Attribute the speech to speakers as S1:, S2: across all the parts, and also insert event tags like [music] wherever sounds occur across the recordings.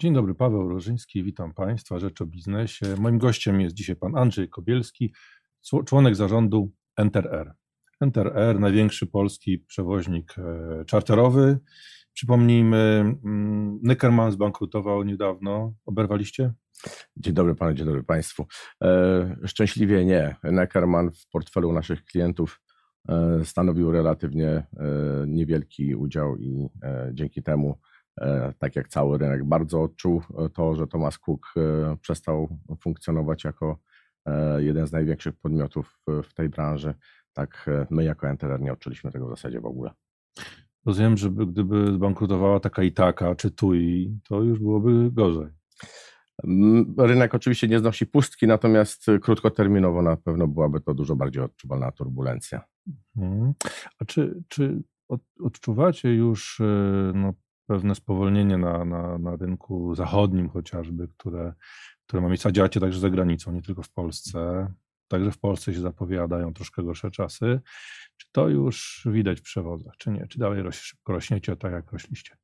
S1: Dzień dobry, Paweł Rożyński, witam Państwa, Rzecz o Biznesie. Moim gościem jest dzisiaj pan Andrzej Kobielski, członek zarządu Enter Enter największy polski przewoźnik e, czarterowy. Przypomnijmy, mm, Neckerman zbankrutował niedawno. Oberwaliście?
S2: Dzień dobry panu, dzień dobry państwu. E, szczęśliwie nie. Neckerman w portfelu naszych klientów e, stanowił relatywnie niewielki udział i dzięki temu tak jak cały rynek, bardzo odczuł e, to, że Thomas Cook e, przestał funkcjonować jako jeden z największych podmiotów w tej branży. Tak my jako Enterer nie odczuliśmy tego w zasadzie w ogóle.
S1: Rozumiem, że gdyby zbankrutowała taka i taka, czy TUI, to już byłoby gorzej.
S2: Rynek oczywiście nie znosi pustki, natomiast krótkoterminowo na pewno byłaby to dużo bardziej odczuwalna turbulencja.
S1: Mhm. A czy, czy odczuwacie już no, pewne spowolnienie na, na, na rynku zachodnim chociażby, które, które ma miejsce, a działacie także za granicą, nie tylko w Polsce. Także w Polsce się zapowiadają troszkę gorsze czasy. Czy to już widać w przewozach, czy nie? Czy dalej roś, szybko rośniecie tak, jak rośliście?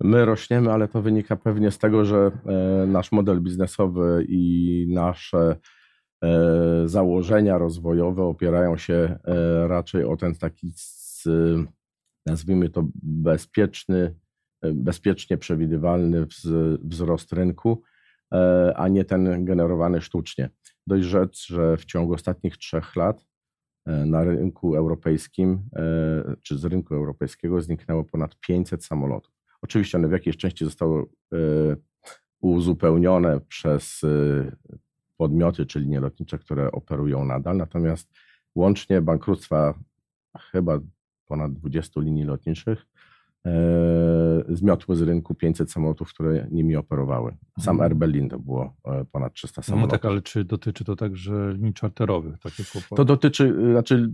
S2: My rośniemy, ale to wynika pewnie z tego, że e, nasz model biznesowy i nasze e, założenia rozwojowe opierają się e, raczej o ten taki, nazwijmy to, bezpieczny bezpiecznie przewidywalny wzrost rynku, e, a nie ten generowany sztucznie. Dość rzec, że w ciągu ostatnich trzech lat e, na rynku europejskim, e, czy z rynku europejskiego zniknęło ponad 500 samolotów. Oczywiście one w jakiejś części zostały uzupełnione przez podmioty czy linie lotnicze, które operują nadal, natomiast łącznie bankructwa chyba ponad 20 linii lotniczych zmiotły z rynku 500 samolotów, które nimi operowały. Sam mhm. Air Berlin to było e, ponad 300 samolotów.
S1: No tak, ale czy dotyczy to także linii czarterowych? Takie
S2: to dotyczy, znaczy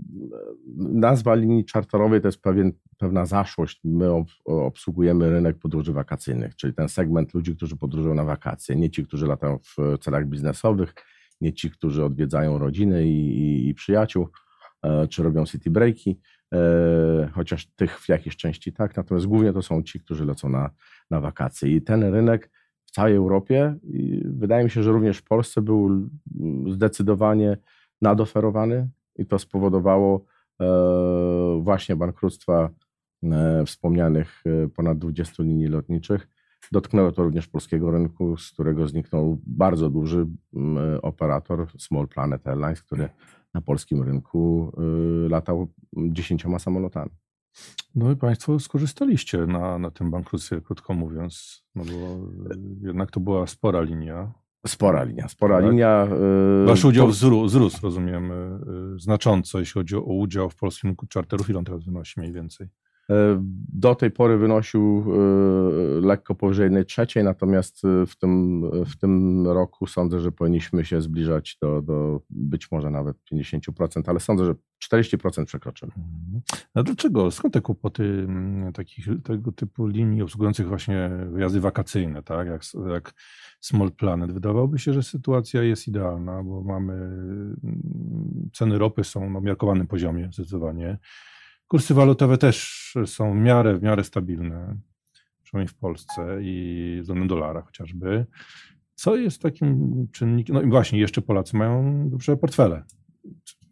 S2: nazwa linii czarterowej to jest pewien, pewna zaszłość. My obsługujemy rynek podróży wakacyjnych, czyli ten segment ludzi, którzy podróżują na wakacje. Nie ci, którzy latają w celach biznesowych, nie ci, którzy odwiedzają rodziny i, i, i przyjaciół, e, czy robią city breaki, E, chociaż tych w jakiejś części tak, natomiast głównie to są ci, którzy lecą na, na wakacje. I ten rynek w całej Europie, wydaje mi się, że również w Polsce był zdecydowanie nadoferowany i to spowodowało e, właśnie bankructwa e, wspomnianych ponad 20 linii lotniczych. Dotknęło to również polskiego rynku, z którego zniknął bardzo duży operator Small Planet Airlines, który na polskim rynku y, latał dziesięcioma samolotami.
S1: No i Państwo skorzystaliście na, na tym bankructwie, krótko mówiąc, no bo jednak to była spora linia.
S2: Spora linia, spora tak? linia.
S1: Yy, Wasz udział to... wzrósł, rozumiem, znacząco, jeśli chodzi o udział w polskim rynku czarterów. Ile on teraz wynosi mniej więcej?
S2: E, do tej pory wynosił e, lekko powyżej jednej trzeciej, natomiast e, w tym, w tym roku sądzę, że powinniśmy się zbliżać do, do być może nawet 50%, ale sądzę, że 40% przekroczymy.
S1: A dlaczego? Skąd te kłopoty takich, tego typu linii obsługujących właśnie wyjazdy wakacyjne, tak? jak, jak Small Planet? Wydawałoby się, że sytuacja jest idealna, bo mamy ceny ropy są na umiarkowanym poziomie zdecydowanie. Kursy walutowe też są w miarę, w miarę stabilne, przynajmniej w Polsce i względem dolara chociażby. Co jest takim czynnikiem? No i właśnie, jeszcze Polacy mają duże portfele.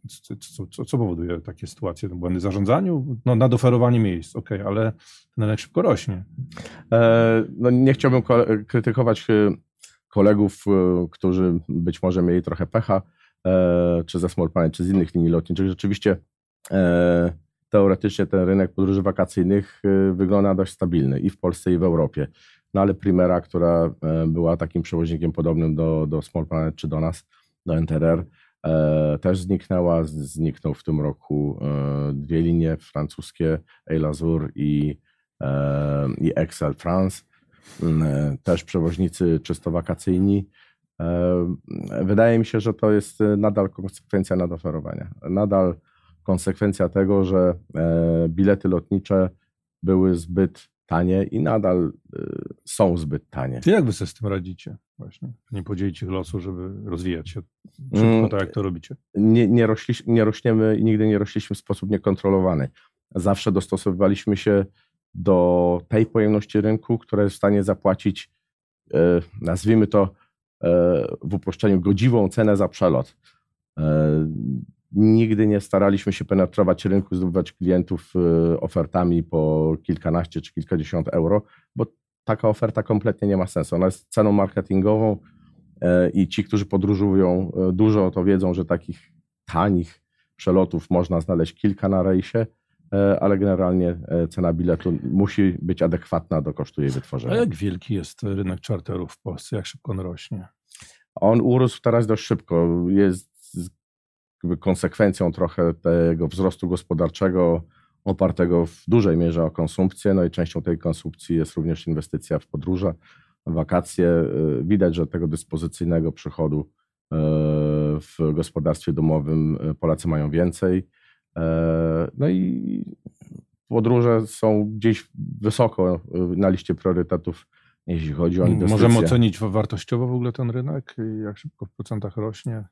S1: Co, co, co, co powoduje takie sytuacje? Błędy w zarządzaniu? No, nadoferowanie miejsc, ok, ale ten rynek szybko rośnie.
S2: E, no, nie chciałbym krytykować e, kolegów, e, którzy być może mieli trochę pecha, czy ze Small Planet, czy z innych linii lotniczych. Rzeczywiście teoretycznie ten rynek podróży wakacyjnych y, wygląda dość stabilny i w Polsce, i w Europie. No ale Primera, która e, była takim przewoźnikiem podobnym do, do Small Planet czy do nas, do NTR, e, też zniknęła. Zniknął w tym roku e, dwie linie francuskie, Air Azur i, i Excel France. Mm, też przewoźnicy czysto wakacyjni. Wydaje mi się, że to jest nadal konsekwencja nadoferowania. Nadal konsekwencja tego, że e, bilety lotnicze były zbyt tanie i nadal e, są zbyt tanie.
S1: Ty jak wy sobie z tym radzicie? Właśnie. Nie podzielicie losu, żeby rozwijać się szybko, mm, tak jak to robicie?
S2: Nie, nie, rośli, nie rośniemy i nigdy nie rośliśmy w sposób niekontrolowany. Zawsze dostosowywaliśmy się do tej pojemności rynku, która jest w stanie zapłacić nazwijmy to w uproszczeniu, godziwą cenę za przelot. Nigdy nie staraliśmy się penetrować rynku, zdobywać klientów ofertami po kilkanaście czy kilkadziesiąt euro, bo taka oferta kompletnie nie ma sensu. Ona jest ceną marketingową i ci, którzy podróżują dużo, to wiedzą, że takich tanich przelotów można znaleźć kilka na rejsie, e, ale generalnie e, cena biletu musi być adekwatna do kosztu jej wytworzenia.
S1: A jak wielki jest rynek czarterów w Polsce? Jak szybko on rośnie?
S2: On urósł teraz dość szybko. Jest konsekwencją trochę tego wzrostu gospodarczego opartego w dużej mierze o konsumpcję, no i częścią tej konsumpcji jest również inwestycja w podróże, wakacje. E, widać, że tego dyspozycyjnego przychodu E, w gospodarstwie domowym e, Polacy mają więcej. No i podróże są gdzieś wysoko na liście priorytetów, jeśli chodzi o inwestycje.
S1: Możemy ocenić wartościowo w ogóle ten rynek? Jak szybko w procentach rośnie?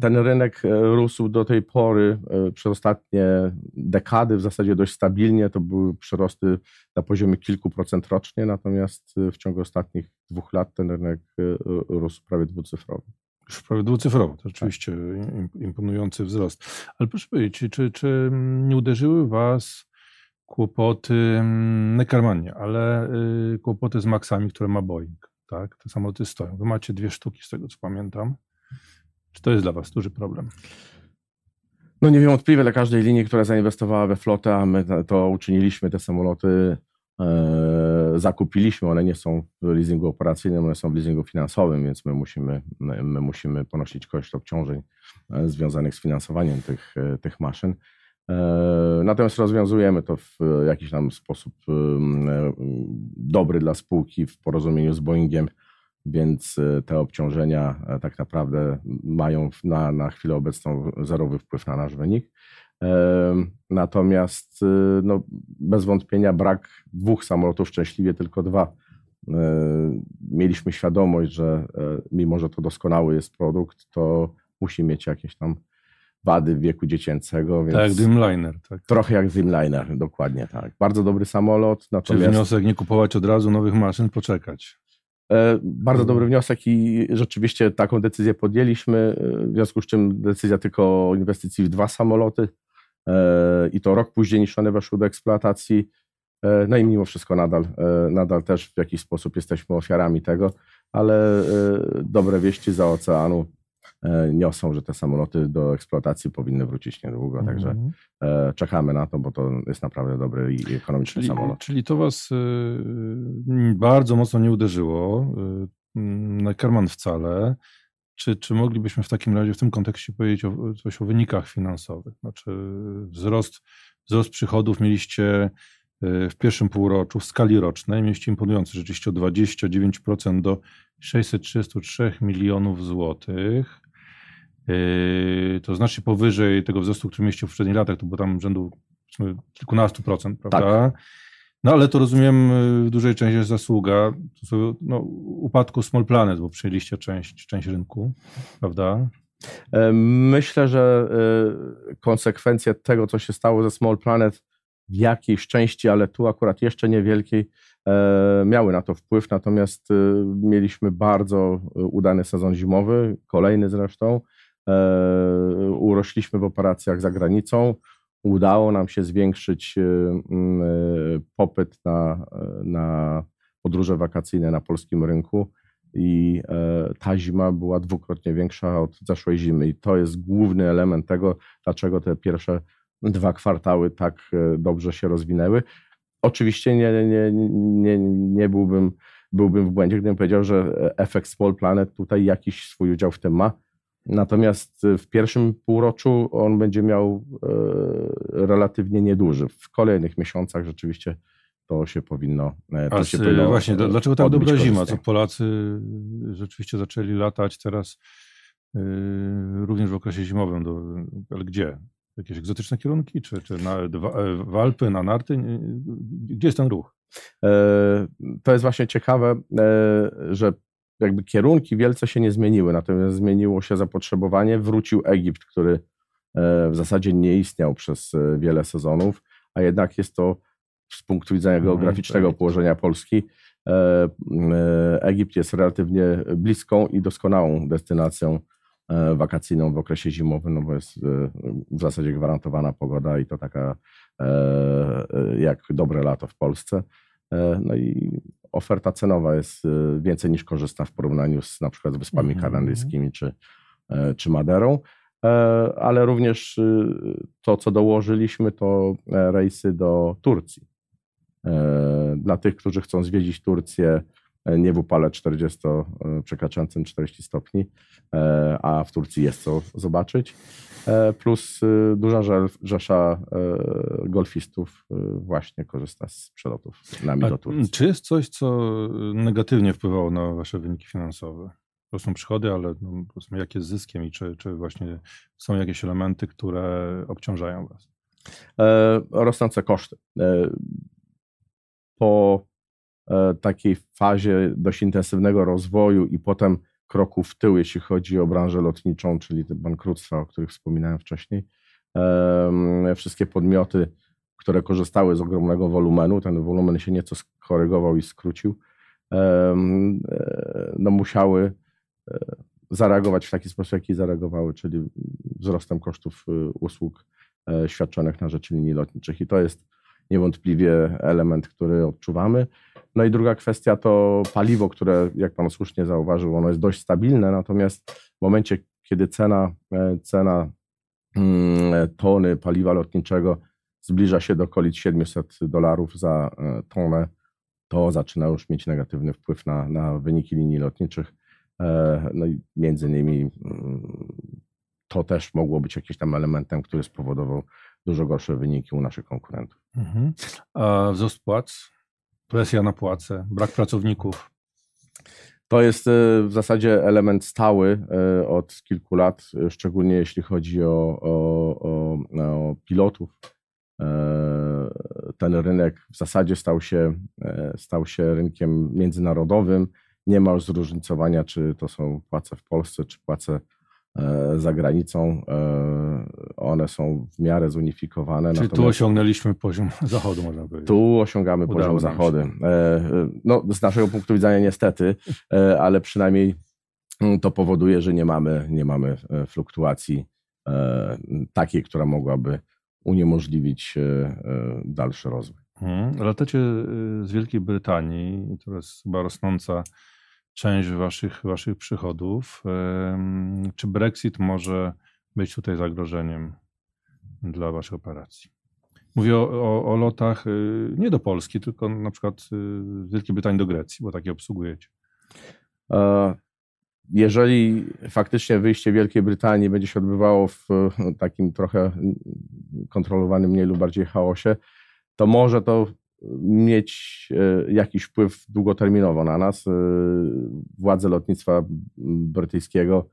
S2: Ten rynek rósł do tej pory przez ostatnie dekady w zasadzie dość stabilnie. To były przyrosty na poziomie kilku procent rocznie, natomiast w ciągu ostatnich dwóch lat ten rynek rósł prawie dwucyfrowy.
S1: Już prawie dwucyfrowo, to rzeczywiście imponujący wzrost. Ale proszę powiedzieć, czy, czy nie uderzyły Was kłopoty, nie Karmanie, ale y, kłopoty z maksami, które ma Boeing, tak? Te samoloty stoją. Wy macie dwie sztuki, z tego co pamiętam. Czy to jest dla Was duży problem?
S2: No niewątpliwie dla każdej linii, która zainwestowała we flotę, a my to uczyniliśmy, te samoloty E, zakupiliśmy, one nie są w leasingu operacyjnym, one są w leasingu finansowym, więc my musimy, my, my musimy ponosić koszt obciążeń e, związanych z finansowaniem tych, e, tych maszyn. Natomiast rozwiązujemy to w jakiś tam sposób dobry dla spółki w porozumieniu z Boeingiem, więc te obciążenia tak naprawdę mają na, na chwilę obecną zerowy wpływ na nasz wynik. Natomiast no, bez wątpienia brak dwóch samolotów, szczęśliwie tylko dwa. E, mieliśmy świadomość, że e, mimo, że to doskonały jest produkt, to musi mieć jakieś tam wady wieku dziecięcego.
S1: tak jak Dreamliner. Tak.
S2: Trochę jak Dreamliner, dokładnie tak. Bardzo dobry samolot.
S1: Natomiast... Czyli wniosek nie kupować od razu nowych maszyn, poczekać.
S2: E, bardzo dobry wniosek i rzeczywiście taką decyzję podjęliśmy, w związku z czym decyzja tylko o inwestycji w dwa samoloty i to rok później niż one weszły do eksploatacji. E, no i mimo wszystko nadal, e, nadal też w jakiś sposób jesteśmy ofiarami tego, ale e, dobre wieści za oceanu niosą, że te samoloty do eksploatacji powinny wrócić niedługo, -hmm. także czekamy na to, bo to jest naprawdę dobry i ekonomiczny
S1: czyli,
S2: samolot.
S1: Czyli to Was bardzo mocno nie uderzyło, Kerman wcale. Czy, czy moglibyśmy w takim razie w tym kontekście powiedzieć o, coś o wynikach finansowych? Znaczy wzrost, wzrost przychodów mieliście e, w pierwszym półroczu w skali rocznej, mieliście imponujący rzeczywiście o 29% do 633 milionów złotych. E, to znacznie powyżej tego wzrostu, który mieliście w poprzednich latach, to było tam rzędu kilkunastu procent, prawda? Tak. No ale to rozumiem w dużej części jest zasługa no, upadku Small Planet, bo przejęliście część, część rynku, prawda?
S2: E, myślę, że e, konsekwencje tego, co się stało ze Small Planet w jakiejś części, ale tu akurat jeszcze niewielkiej, e, miały na to wpływ. Natomiast mieliśmy bardzo udany sezon zimowy, kolejny zresztą. Urośliśmy w operacjach za granicą udało nam się zwiększyć y, y, popyt na, na podróże wakacyjne na polskim rynku i e, ta zima była dwukrotnie większa od zeszłej zimy. I to jest główny element tego, dlaczego te pierwsze dwa kwartały tak e, dobrze się rozwinęły. Oczywiście nie, nie, nie, nie byłbym, byłbym w błędzie, gdybym powiedział, że efekt Small Planet tutaj jakiś swój udział w tym ma. Natomiast w pierwszym półroczu on będzie miał e, relatywnie nieduży. W kolejnych miesiącach rzeczywiście to się powinno.
S1: E, to A się powinno właśnie, dlaczego tak dobra zima? Co Polacy rzeczywiście zaczęli latać teraz e, również w okresie zimowym, do, ale gdzie? Jakieś egzotyczne kierunki, czy, czy na, w Alpy, na narty? Gdzie jest ten ruch?
S2: To jest właśnie ciekawe, że jakby kierunki wielce się nie zmieniły, natomiast zmieniło się zapotrzebowanie. Wrócił Egipt, który e, w zasadzie nie istniał przez e, wiele sezonów, a jednak jest to z punktu widzenia mhm, geograficznego tak. położenia Polski Egipt jest relatywnie bliską i doskonałą destynacją wakacyjną w okresie zimowym, no bo jest w zasadzie gwarantowana pogoda i to taka jak dobre lato w Polsce. No i oferta cenowa jest więcej niż korzystna w porównaniu z na przykład Wyspami mm -hmm. Kanaryjskimi czy, czy Maderą. E, ale również y, to, co dołożyliśmy, to e, rejsy do Turcji. E, dla tych, którzy chcą zwiedzić Turcję nie w upale 40, przekraczającym 40 stopni, a w Turcji jest co zobaczyć. Plus y, duża rzesza golfistów właśnie korzysta z przelotów nami do Turcji.
S1: Czy jest coś, co negatywnie wpływało na wasze wyniki finansowe? to są przychody, ale no, jakie z zyskiem i czy, czy właśnie są jakieś elementy, które obciążają Was?
S2: E, rosnące koszty. E, po e, takiej fazie dość intensywnego rozwoju i potem kroku w tył, jeśli chodzi o branżę lotniczą, czyli te bankructwa, o których wspominałem wcześniej, e, wszystkie podmioty, które korzystały z ogromnego wolumenu, ten wolumen się nieco skorygował i skrócił, e, no musiały E, zareagować w taki sposób, jaki zareagowały, czyli wzrostem kosztów y, usług e, świadczonych na rzecz linii lotniczych. I to jest niewątpliwie element, który odczuwamy. No i druga kwestia to paliwo, które, jak Pan słusznie zauważył, ono jest dość stabilne, natomiast w momencie, kiedy cena, e, cena mm, tony paliwa lotniczego zbliża się do okolic 700 dolarów za tonę, to zaczyna już mieć negatywny wpływ na, na wyniki linii lotniczych. E, no i między innymi mm, to też mogło być jakimś tam elementem, który spowodował dużo gorsze wyniki u naszych konkurentów. Mhm.
S1: A wzrost płac, presja na płace, brak pracowników?
S2: To jest e, w zasadzie element stały e, od kilku lat, szczególnie jeśli chodzi o, o, o, o pilotów. Ten rynek w zasadzie stał się, stał się rynkiem międzynarodowym nie ma już zróżnicowania, czy to są płace w Polsce, czy płace e, za granicą. E, one są w miarę zunifikowane.
S1: Czyli Natomiast tu osiągnęliśmy poziom [laughs] zachodu, można powiedzieć.
S2: Tu osiągamy Udało poziom zachodu. E, no, z naszego punktu widzenia niestety, ale przynajmniej mm, to powoduje, że nie mamy, nie mamy fluktuacji takiej, która mogłaby uniemożliwić dalszy rozwój.
S1: Hmm. Latacie z Wielkiej Brytanii, to jest chyba rosnąca część waszych, waszych przychodów. Czy Brexit może być tutaj zagrożeniem dla waszej operacji? Mówię o, o, o, lotach y, nie do Polski, tylko na przykład y, z Wielkiej Brytanii do Grecji, bo takie obsługujecie.
S2: E, jeżeli faktycznie wyjście Wielkiej Brytanii będzie się odbywało w takim trochę kontrolowanym mniej lub bardziej chaosie, to może to mieć e, jakiś wpływ długoterminowo na nas. E, władze lotnictwa brytyjskiego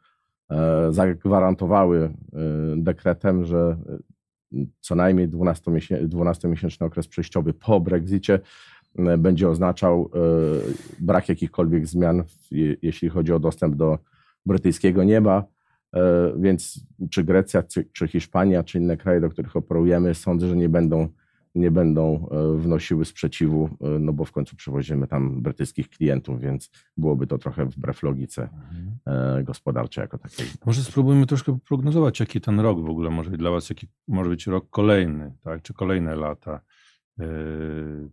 S2: e, zagwarantowały dekretem, że co najmniej 12-miesięczny okres przejściowy po Brexicie będzie oznaczał brak jakichkolwiek zmian, jeśli chodzi o dostęp do brytyjskiego nieba. Więc czy Grecja, czy Hiszpania, czy inne kraje, do których operujemy, sądzę, że nie będą nie będą e, wnosiły sprzeciwu, e, no bo w końcu przewozimy tam brytyjskich klientów, więc byłoby to trochę wbrew logice mhm. E, gospodarczej jako takiej.
S1: Może spróbujmy troszkę prognozować, jaki ten rok w ogóle może być dla Was, jaki może być rok kolejny, tak? czy kolejne lata.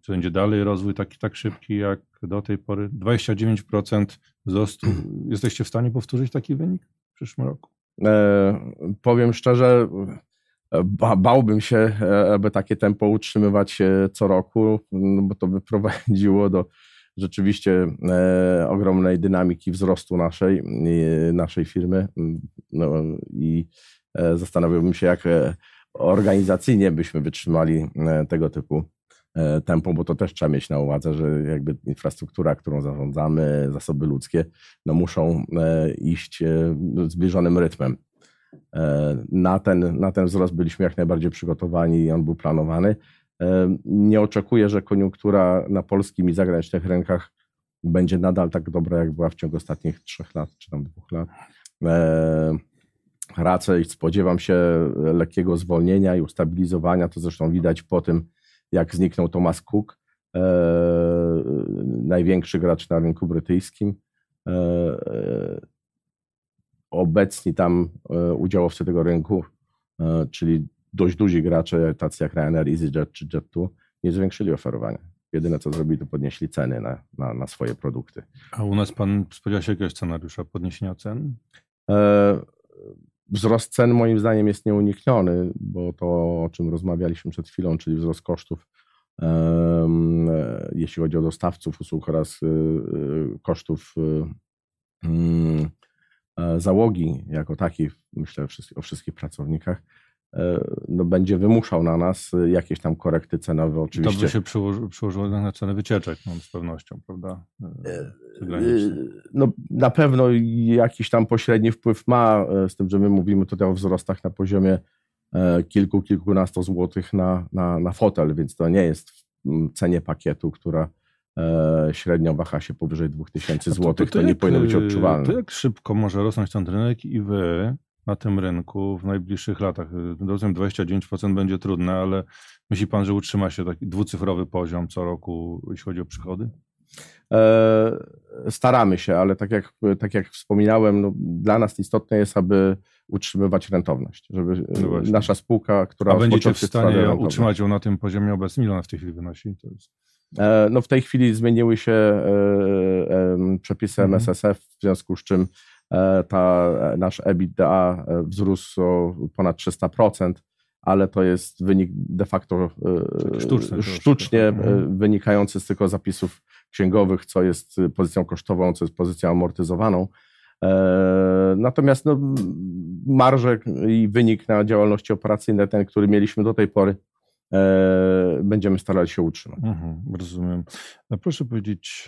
S1: Czy będzie dalej rozwój taki tak szybki jak do tej pory? 29% wzrostu. Jesteście w stanie powtórzyć taki wynik w przyszłym roku?
S2: E, powiem szczerze, bałbym się, e, aby takie tempo utrzymywać co roku, no bo to by prowadziło do rzeczywiście e, ogromnej dynamiki wzrostu naszej, naszej firmy. No, I e, zastanawiałbym się, jak organizacyjnie byśmy wytrzymali tego typu tempo, bo to też trzeba mieć na uwadze, że jakby infrastruktura, którą zarządzamy, zasoby ludzkie, no muszą iść zbliżonym rytmem. E, na ten, na ten wzrost byliśmy jak najbardziej przygotowani i on był planowany. E, nie oczekuję, że koniunktura na polskim i zagranicznych rynkach będzie nadal tak dobra, jak była w ciągu ostatnich trzech lat, czy tam dwóch lat. E, raczej spodziewam się lekkiego zwolnienia i ustabilizowania. To zresztą widać po tym, jak zniknął Thomas Cook. największy gracz na rynku brytyjskim. Obecni tam udziałowcy tego rynku, czyli dość duzi gracze, tacy jak Ryanair, EasyJet czy Jet2, nie zwiększyli oferowania. Jedyne co zrobili, to podnieśli ceny na, na, na swoje produkty.
S1: A u nas pan spodziewa się jakiegoś scenariusza podniesienia cen?
S2: E, wzrost cen moim zdaniem jest nieunikniony, bo to, o czym rozmawialiśmy przed chwilą, czyli wzrost kosztów, e, jeśli chodzi o dostawców usług oraz e, kosztów mm, załogi jako takich, myślę o wszystkich pracownikach, no, będzie wymuszał na nas jakieś tam korekty cenowe oczywiście.
S1: To by się przyłoży, przyłożyło na ceny wycieczek no, z pewnością, prawda?
S2: No, na pewno jakiś tam pośredni wpływ ma, z tym, że my mówimy tutaj o wzrostach na poziomie kilku, kilkunastu złotych na, na, na fotel, więc to nie jest w cenie pakietu, która średnio waha się powyżej 2000 zł, to, to, to, to nie jak, powinno być odczuwalne.
S1: To jak szybko może rosnąć ten rynek i wy na tym rynku w najbliższych latach? Rozumiem, 29% będzie trudne, ale myśli pan, że utrzyma się taki dwucyfrowy poziom co roku, jeśli chodzi o przychody?
S2: E, staramy się, ale tak jak, tak jak wspominałem, no, dla nas istotne jest, aby utrzymywać rentowność, żeby no nasza spółka, która...
S1: A będziecie w stanie utrzymać ją na tym poziomie obecnym? Ile ona w tej chwili wynosi? To jest...
S2: E, no w tej chwili zmieniły się e, przepisy mhm. MSSF, w związku z czym E, ta, e, nasz EBITDA e, wzrósł o ponad 300%, ale to jest wynik de facto Sztuczny, sztucznie mhm. wynikający z tylko zapisów księgowych, co jest pozycją kosztową, co jest pozycją amortyzowaną. Natomiast no, marże i wynik na działalności operacyjnej, ten, który mieliśmy do tej pory, będziemy starali się utrzymać.
S1: Mhm, rozumiem. A proszę powiedzieć,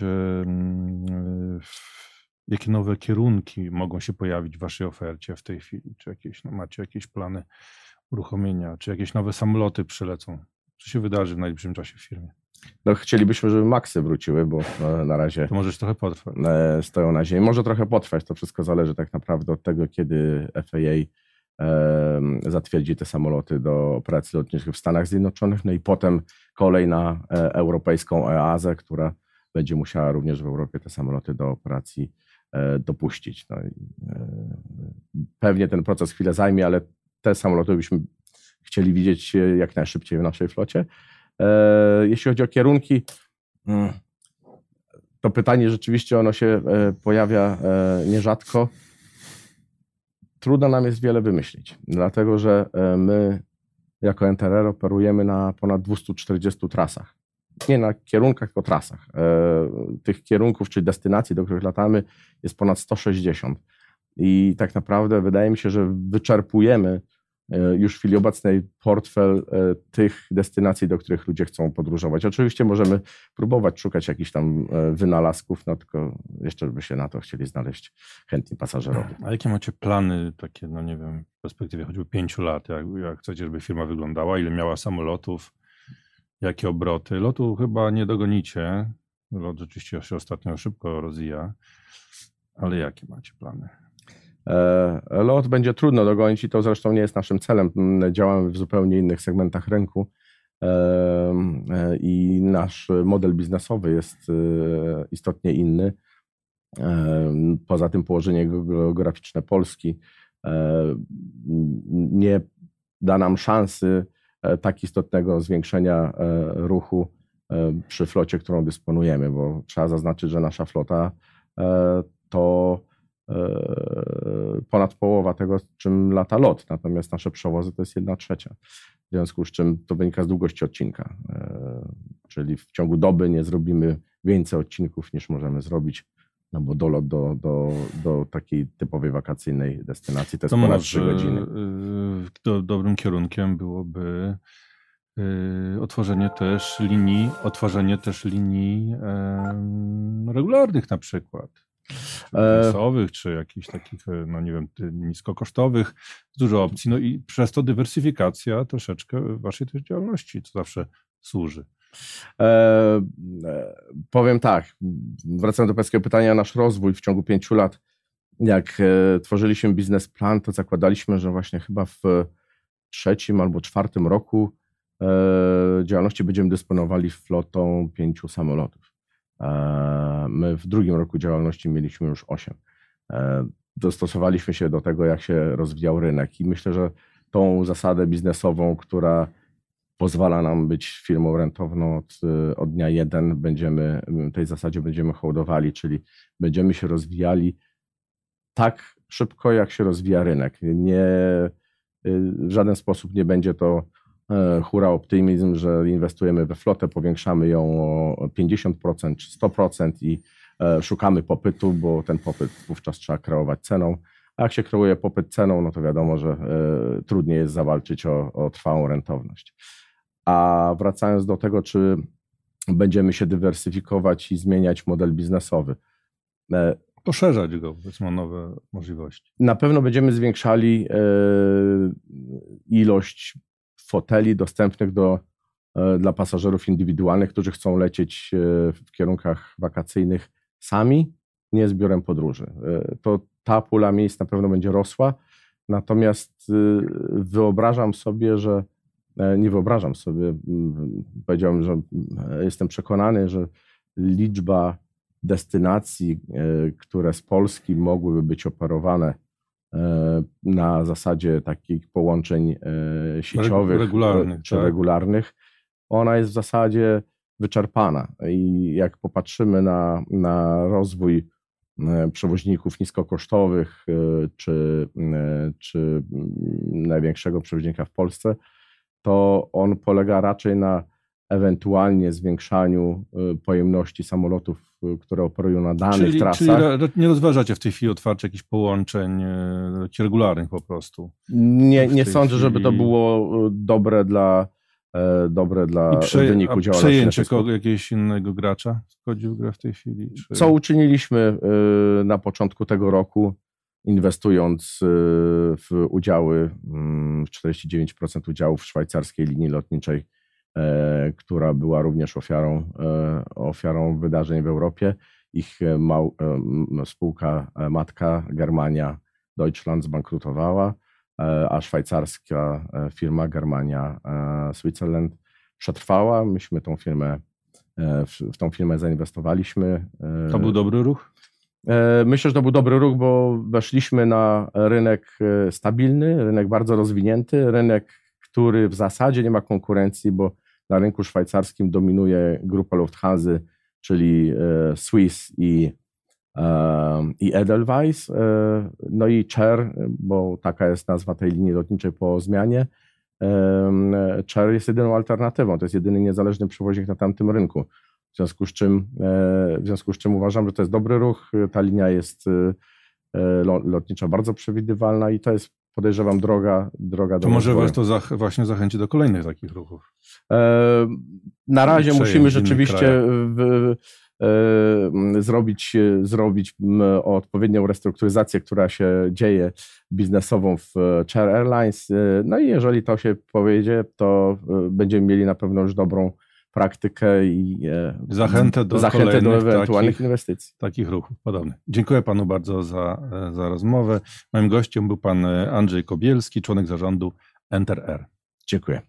S1: jakie nowe kierunki mogą się pojawić w Waszej ofercie w tej chwili? Czy jakieś, no macie jakieś plany uruchomienia? Czy jakieś nowe samoloty przylecą? Co się wydarzy w najbliższym czasie w firmie?
S2: No, chcielibyśmy, żeby Maxy wróciły, bo no, na razie.
S1: To możesz trochę potrwać.
S2: E, stoją na ziemi. Może trochę potrwać. To wszystko zależy tak naprawdę od tego, kiedy FAA e, zatwierdzi te samoloty do operacji lotniczych w Stanach Zjednoczonych. No i potem kolej na e, europejską EASę, która będzie musiała również w Europie te samoloty do operacji E, dopuścić. No, e, pewnie ten proces chwilę zajmie, ale te samoloty byśmy chcieli widzieć jak najszybciej w naszej flocie. E, jeśli chodzi o kierunki, mm, to pytanie rzeczywiście ono się pojawia nierzadko. Trudno nam jest wiele wymyślić, dlatego że my jako NTRR operujemy na ponad 240 trasach nie na kierunkach, tylko trasach. E, tych kierunków, czy destynacji, do których latamy, jest ponad 160. I tak naprawdę wydaje mi się, że wyczerpujemy e, już w chwili obecnej portfel e, tych destynacji, do których ludzie chcą podróżować. Oczywiście możemy próbować szukać jakichś tam wynalazków, no tylko jeszcze by się na to chcieli znaleźć chętni pasażerowie.
S1: A jakie macie plany takie, no nie wiem, w perspektywie choćby pięciu lat, jak, jak chcecie, żeby firma wyglądała, ile miała samolotów, Jakie obroty? Lotu chyba nie dogonicie. Lot rzeczywiście się ostatnio szybko rozwija. Ale jakie macie plany?
S2: E, lot będzie trudno dogonić i to zresztą nie jest naszym celem. Działamy w zupełnie innych segmentach rynku e, e, i nasz model biznesowy jest istotnie inny. Poza tym położenie geograficzne Polski nie da nam szansy tak istotnego zwiększenia ruchu przy flocie, którą dysponujemy, bo trzeba zaznaczyć, że nasza flota to ponad połowa tego, czym lata lot, natomiast nasze przewozy to jest jedna trzecia. W związku z czym to wynika z długości odcinka, czyli w ciągu doby nie zrobimy więcej odcinków niż możemy zrobić no bo dolot do, do, do takiej typowej wakacyjnej destynacji to jest to ponad 3 godziny.
S1: Y, do, dobrym kierunkiem byłoby otworzenie też linii, otworzenie też linii regularnych na przykład. Biznesowych, czy jakichś takich, e, no nie wiem, niskokosztowych, dużo opcji. No i przez to dywersyfikacja troszeczkę waszej też działalności, co zawsze służy. E,
S2: e, powiem tak, wracając do pańskiego pytania, nasz rozwój w ciągu pięciu lat, jak e, tworzyliśmy biznesplan, to zakładaliśmy, że właśnie chyba w trzecim albo czwartym roku e, działalności będziemy dysponowali flotą pięciu samolotów. My w drugim roku działalności mieliśmy już 8. Dostosowaliśmy się do tego, jak się rozwijał rynek i myślę, że tą zasadę biznesową, która pozwala nam być firmą rentowną od, od dnia jeden, będziemy, tej zasadzie będziemy hołdowali, czyli będziemy się rozwijali tak szybko, jak się rozwija rynek. Nie, w żaden sposób nie będzie to e, hura optymizm, że inwestujemy we flotę, powiększamy ją o 50% czy 100% i e, szukamy popytu, bo ten popyt wówczas trzeba kreować ceną. A jak się kreuje popyt ceną, no to wiadomo, że e, trudniej jest zawalczyć o, o trwałą rentowność. A wracając do tego, czy będziemy się dywersyfikować i zmieniać model biznesowy.
S1: Poszerzać go, powiedzmy, o nowe możliwości.
S2: Na pewno będziemy zwiększali e, ilość foteli dostępnych do, e, dla pasażerów indywidualnych, którzy chcą lecieć e, w kierunkach wakacyjnych sami, nie z biurem podróży. To ta pula miejsc na pewno będzie rosła. Natomiast wyobrażam sobie, że nie wyobrażam sobie, powiedziałbym, że jestem przekonany, że liczba destynacji, e, które z Polski mogłyby być operowane e, na zasadzie takich połączeń e, sieciowych
S1: regularnych,
S2: czy tak? regularnych, ona jest w zasadzie wyczerpana. I jak popatrzymy na, na rozwój przewoźników niskokosztowych, czy, czy największego przewoźnika w Polsce, to on polega raczej na ewentualnie zwiększaniu pojemności samolotów które operują na danych czyli, trasach.
S1: Czyli nie rozważacie w tej chwili otwarcia jakichś połączeń y, regularnych po prostu?
S2: Nie, nie sądzę, chwili... żeby to było y, dobre dla, e, dobre dla prze, wyniku działalności.
S1: Przejęcie kogo, jakiegoś innego gracza wchodzi w grę w tej chwili?
S2: Czy... Co uczyniliśmy na początku tego roku, inwestując w udziały, mm, w 49% udziałów w szwajcarskiej linii lotniczej E, która była również ofiarą, e, ofiarą wydarzeń w Europie. Ich e, mał, spółka matka Germania Deutschland zbankrutowała, a szwajcarska firma Germania Switzerland przetrwała. Myśmy tą firmę, w, w tą firmę zainwestowaliśmy.
S1: To był dobry ruch?
S2: Myślę, że to był dobry ruch, bo weszliśmy na rynek stabilny, rynek bardzo rozwinięty, rynek, który w zasadzie nie ma konkurencji, bo na rynku szwajcarskim dominuje grupa Lufthansa, czyli e, Swiss i, e, i Edelweiss, e, no i Cher, bo taka jest nazwa tej linii lotniczej po zmianie. Cher jest jedyną alternatywą, to jest jedyny niezależny przewoźnik na tamtym rynku. W związku z czym, w związku z czym uważam, że to jest dobry ruch. Ta linia jest lotnicza bardzo przewidywalna i to jest podejrzewam, droga, droga
S1: do To może was to zach właśnie zachęci do kolejnych takich ruchów.
S2: E, na razie musimy rzeczywiście w, e, zrobić, zrobić odpowiednią restrukturyzację, która się dzieje biznesową w Chair Airlines. E, no i jeżeli to się powiedzie, to e, będziemy mieli na pewno już dobrą praktykę i
S1: e, zachętę do, zachętę do
S2: ewentualnych takich, inwestycji.
S1: Takich ruchów podobnych. Dziękuję panu bardzo za, e, za rozmowę. Moim gościem był pan Andrzej Kobielski, członek zarządu Enter Air.
S2: Dziękuję.